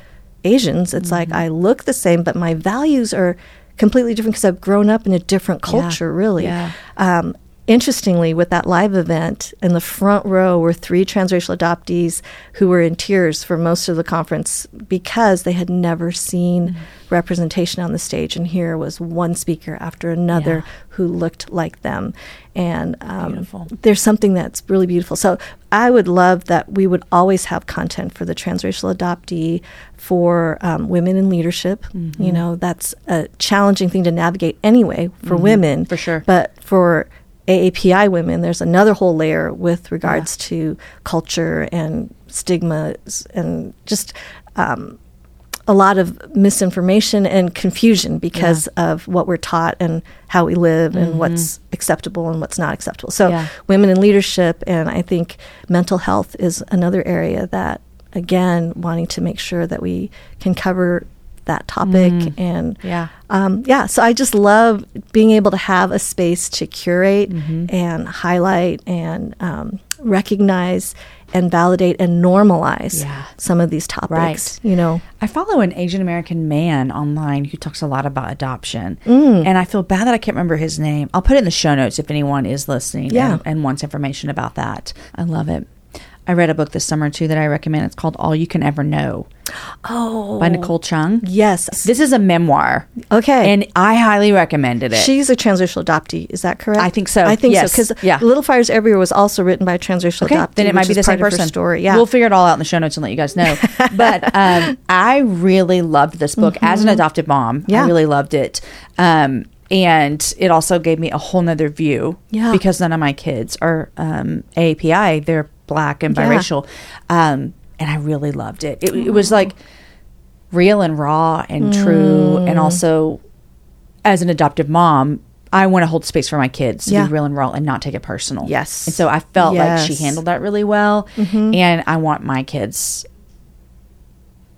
Asians, it's like Mm-hmm. I look the same, but my values are completely different because I've grown up in a different culture, really. Yeah. Um, interestingly, with that live event, in the front row were three transracial adoptees who were in tears for most of the conference because they had never seen Mm-hmm. representation on the stage. And here was one speaker after another Yeah. who looked like them. And um, there's something that's really beautiful. So I would love that we would always have content for the transracial adoptee, for um, women in leadership. Mm-hmm. You know, that's a challenging thing to navigate anyway for women. For sure. But for AAPI women, there's another whole layer with regards to culture and stigmas and just um, a lot of misinformation and confusion because of what we're taught and how we live and what's acceptable and what's not acceptable. So, Mm-hmm. Yeah. women in leadership, and I think mental health is another area that, again, wanting to make sure that we can cover that topic and Yeah. um, yeah, so I just love being able to have a space to curate Mm-hmm. and highlight and um, recognize and validate and normalize Yeah. some of these topics. Right. You know, I follow an Asian American man online who talks a lot about adoption. Mm. And I feel bad that I can't remember his name. I'll put it in the show notes if anyone is listening Yeah. and, and wants information about that. I love it. I read a book this summer too that I recommend. It's called All You Can Ever Know oh by Nicole Chung. yes, This is a memoir. okay. And I highly recommended it. She's a transracial adoptee. Is that correct? I think so. I think Yes. so because Yeah. Little Fires Everywhere was also written by a transracial Okay, adoptee. then it might be the same part of her person. Story, yeah. we'll figure it all out in the show notes and let you guys know. but um, I really loved this book as an adopted mom. Mm-hmm. Yeah. I really loved it, um, and it also gave me a whole nother view. Yeah. because none of my kids are um, AAPI; they're black and Yeah. biracial, um, and I really loved it. It, it was like real and raw and true, Mm. and also as an adoptive mom. I want to hold space for my kids to Yeah. be real and raw and not take it personal. Yes. And so I felt like she handled that really well. And I want my kids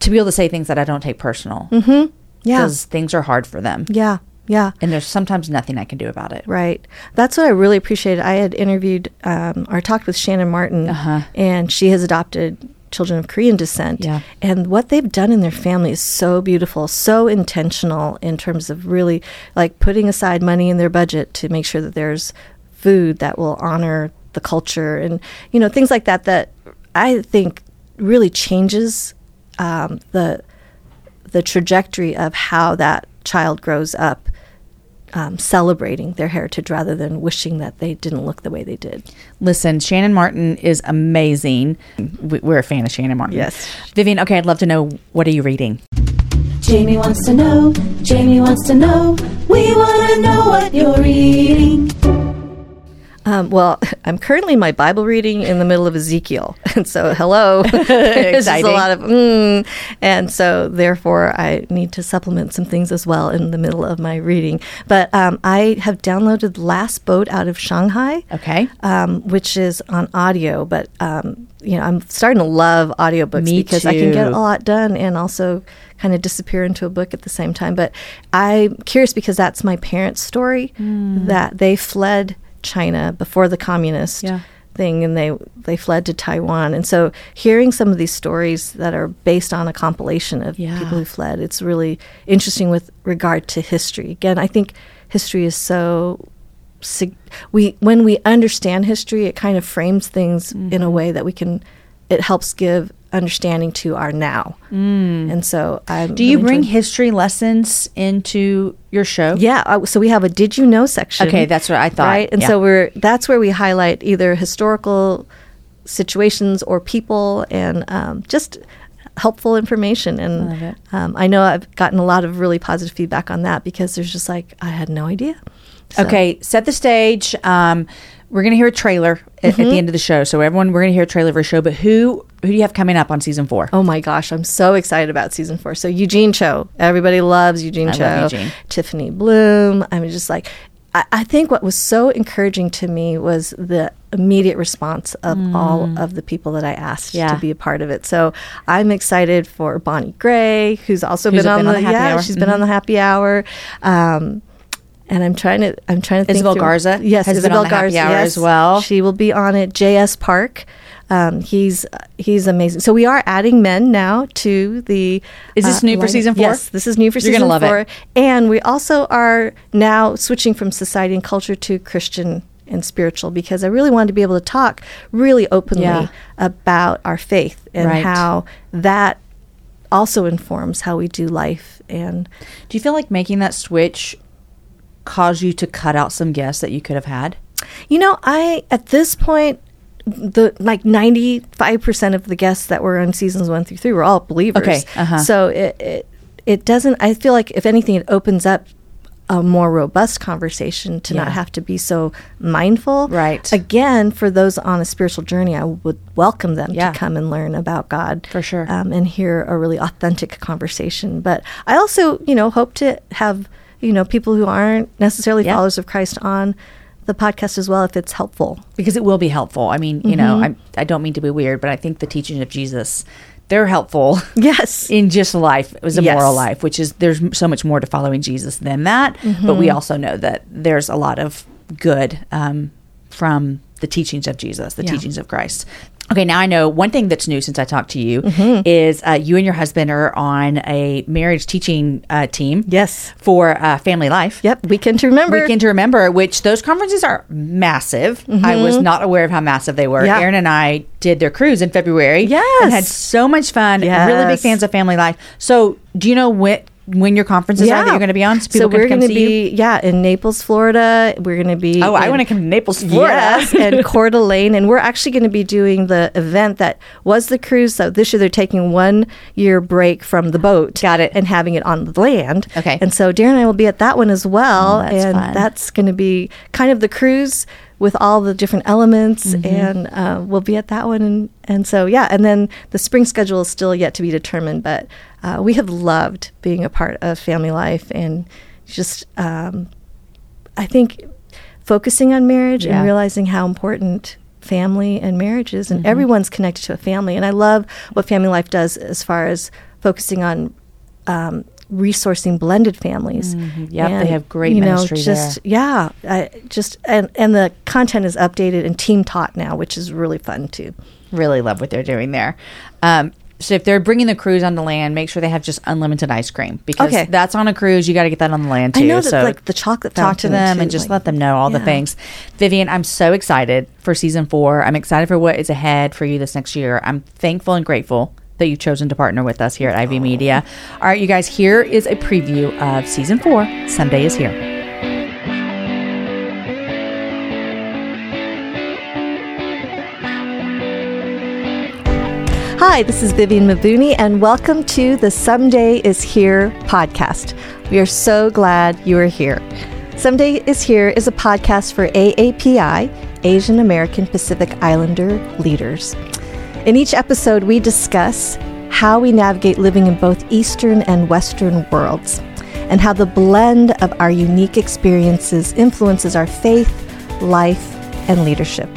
to be able to say things that I don't take personal. Mm-hmm. Yeah. because things are hard for them, Yeah. Yeah. and there's sometimes nothing I can do about it. Right. That's what I really appreciated. I had interviewed um, or talked with Shannon Martin, Uh-huh. and she has adopted children of Korean descent. Yeah. And what they've done in their family is so beautiful, so intentional in terms of really like putting aside money in their budget to make sure that there's food that will honor the culture and, you know, things like that, that I think really changes um, the the trajectory of how that child grows up um, celebrating their heritage rather than wishing that they didn't look the way they did. Listen, Shannon Martin is amazing. We- We're a fan of Shannon Martin. Yes. Vivian. Okay, I'd love to know what are you reading? Jamie wants to know, Jamie wants to know, we want to know what you're reading. Um, well, I'm currently in my Bible reading in the middle of Ezekiel, and so hello, there's a lot of mm, and so therefore I need to supplement some things as well in the middle of my reading. But um, I have downloaded Last Boat Out of Shanghai. Okay. um, which is on audio. But um, you know, I'm starting to love audiobooks Me because I can get a lot done and also kind of disappear into a book at the same time. But I'm curious because that's my parents' story Hmm. that they fled China before the communist. Yeah. Thing and they they fled to Taiwan and so hearing some of these stories that are based on a compilation of Yeah. people who fled it's really interesting with regard to history again I think history is so we when we understand history it kind of frames things in Mm-hmm. a way that we can it helps give understanding to our now and so Mm. Do you bring enjoying- history lessons into your show? yeah I- so we have a did you know section Okay, that's what I thought. right and Yeah. so we're that's where we highlight either historical situations or people and um, just helpful information and it. Um, I know I've gotten a lot of really positive feedback on that because there's just like I had no idea So- Okay, set the stage. Um, we're going to hear a trailer at, Mm-hmm. at the end of the show. So everyone, we're going to hear a trailer for a show. But who who do you have coming up on season four? Oh my gosh, I'm so excited about season four. So Eugene Cho, everybody loves Eugene I Cho. love Eugene. Tiffany Bluhm. I'm just like, I, I think what was so encouraging to me was the immediate response of all of the people that I asked Mm. Yeah. to be a part of it. So I'm excited for Bonnie Gray, who's also Who's been, on, been on the, the Happy yeah, Hour. she's been on the happy hour. Um, and I'm trying to, I'm trying to think Isabel through- Garza Yes, has been Isabel on the Happy Garza Hour yes. as well. She will be on it. J.S. Park. Um, he's he's amazing. So we are adding men now to the. uh, Is this new for season four? Yes, this is new for You're season gonna love four. it. And we also are now switching from society and culture to Christian and spiritual because I really wanted to be able to talk really openly Yeah. about our faith and Right. how that also informs how we do life and Do you feel like making that switch caused you to cut out some guests that you could have had? You know, I at this point the like 95% of the guests that were on seasons 1 through 3 were all believers. Okay, uh-huh. So it, it it doesn't I feel like if anything it opens up a more robust conversation to Yeah. not have to be so mindful. Right. Again, for those on a spiritual journey, I would welcome them Yeah. to come and learn about God. For sure. Um, and hear a really authentic conversation. But I also, you know, hope to have, you know, people who aren't necessarily Yeah. followers of Christ on the podcast as well if it's helpful. Because it will be helpful. I mean, you know, Mm-hmm. I I don't mean to be weird, but I think the teachings of Jesus, they're helpful. Yes. in just life it was a Yes. moral life which is there's so much more to following jesus than that but Mm-hmm. we also know that there's a lot of good um, from the teachings of jesus the Yeah. teachings of christ okay now i know one thing that's new since i talked to you Mm-hmm. is uh, you and your husband are on a marriage teaching uh, team Yes. for uh, family life Yep. Weekend to remember. Weekend to Remember, which those conferences are massive. I was not aware of how massive they were. Mm-hmm. Aaron and I did their cruise in February. Yes. And had so much fun. Really big fans of Family Life. So, do you know when, when your conferences are that you're going to be on? So, people can we're going to see you? be yeah in Naples, Florida. We're going to be. Oh, I want to come to Naples, Florida. Yes, and Coeur d'Alene, and we're actually going to be doing the event that was the cruise. So this year they're taking one year break from the boat, Got it. and having it on the land. Okay. and so Darren and I will be at that one as well, Oh, that's and fun. that's going to be kind of the cruise with all the different elements, Mm-hmm. and uh, we'll be at that one, and and so yeah, and then the spring schedule is still yet to be determined, but uh, we have loved being a part of family life and just. Um, I think focusing on marriage Yeah. and realizing how important family and marriage is, Mm-hmm. and everyone's connected to a family. And I love what Family Life does as far as focusing on um, resourcing blended families. Mm-hmm. Yep, they have great you know, ministry just, Yeah, I, just and and the content is updated and team taught now, which is really fun too. Really love what they're doing there. Um, so if they're bringing the cruise on the land, make sure they have just unlimited ice cream because Okay. that's on a cruise. You got to get that on the land too. I know that so like the chocolate talk to fountain, them too, and just like- let them know all the yeah. things. Vivian, I'm so excited for season four. I'm excited for what is ahead for you this next year. I'm thankful and grateful that you've chosen to partner with us here at Ivey Media. All right, you guys, here is a preview of season four. Someday is here. Hi, this is Vivian Mabuni, and welcome to the Someday is Here podcast. We are so glad you are here. Someday is Here is a podcast for AAPI, Asian American Pacific Islander leaders. In each episode, we discuss how we navigate living in both Eastern and Western worlds, and how the blend of our unique experiences influences our faith, life, and leadership.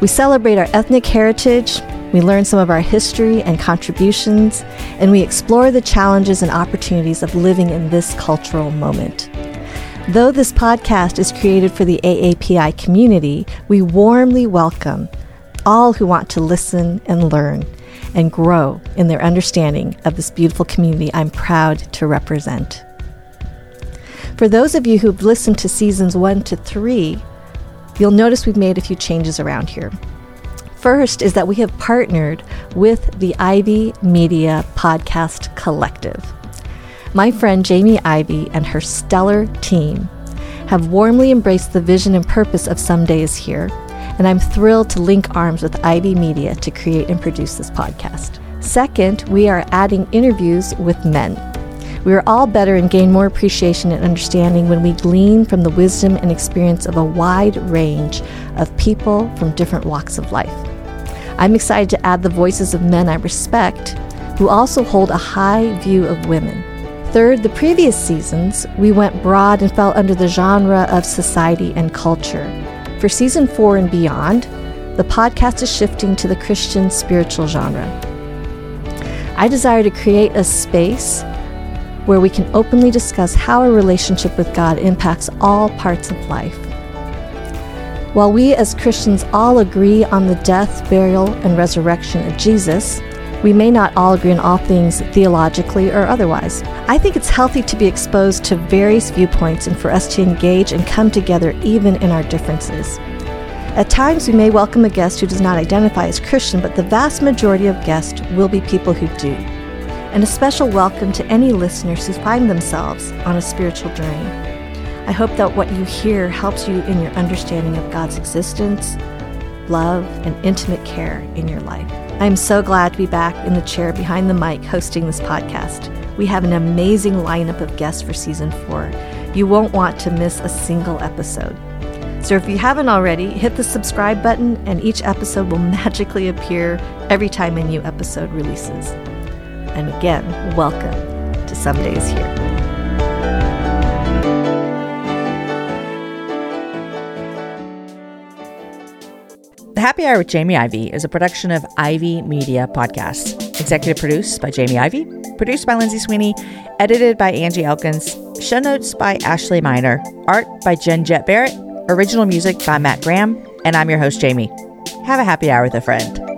We celebrate our ethnic heritage, we learn some of our history and contributions, and we explore the challenges and opportunities of living in this cultural moment. Though this podcast is created for the AAPI community, we warmly welcome all who want to listen and learn and grow in their understanding of this beautiful community I'm proud to represent. For those of you who've listened to seasons one to three, you'll notice we've made a few changes around here. First is that we have partnered with the Ivey Media Podcast Collective. My friend Jamie Ivey and her stellar team have warmly embraced the vision and purpose of Someday's Here, and I'm thrilled to link arms with Ivey Media to create and produce this podcast. Second, we are adding interviews with men. We are all better and gain more appreciation and understanding when we glean from the wisdom and experience of a wide range of people from different walks of life. I'm excited to add the voices of men I respect who also hold a high view of women. Third, the previous seasons, we went broad and fell under the genre of society and culture. For season four and beyond, the podcast is shifting to the Christian spiritual genre. I desire to create a space where we can openly discuss how our relationship with God impacts all parts of life. While we as Christians all agree on the death, burial, and resurrection of Jesus, we may not all agree on all things theologically or otherwise. I think it's healthy to be exposed to various viewpoints and for us to engage and come together even in our differences. At times, we may welcome a guest who does not identify as Christian, but the vast majority of guests will be people who do. And a special welcome to any listeners who find themselves on a spiritual journey. I hope that what you hear helps you in your understanding of God's existence, love, and intimate care in your life. I am so glad to be back in the chair behind the mic hosting this podcast. We have an amazing lineup of guests for season four. You won't want to miss a single episode. So if you haven't already, hit the subscribe button, and each episode will magically appear every time a new episode releases. And again, welcome to Someday's Here. Happy Hour with Jamie Ivey is a production of Ivey Media Podcasts. Executive produced by Jamie Ivey, produced by Lindsay Sweeney, edited by Angie Elkins, show notes by Ashley Miner, art by Jen Jet Barrett, original music by Matt Graham, and I'm your host, Jamie. Have a happy hour with a friend.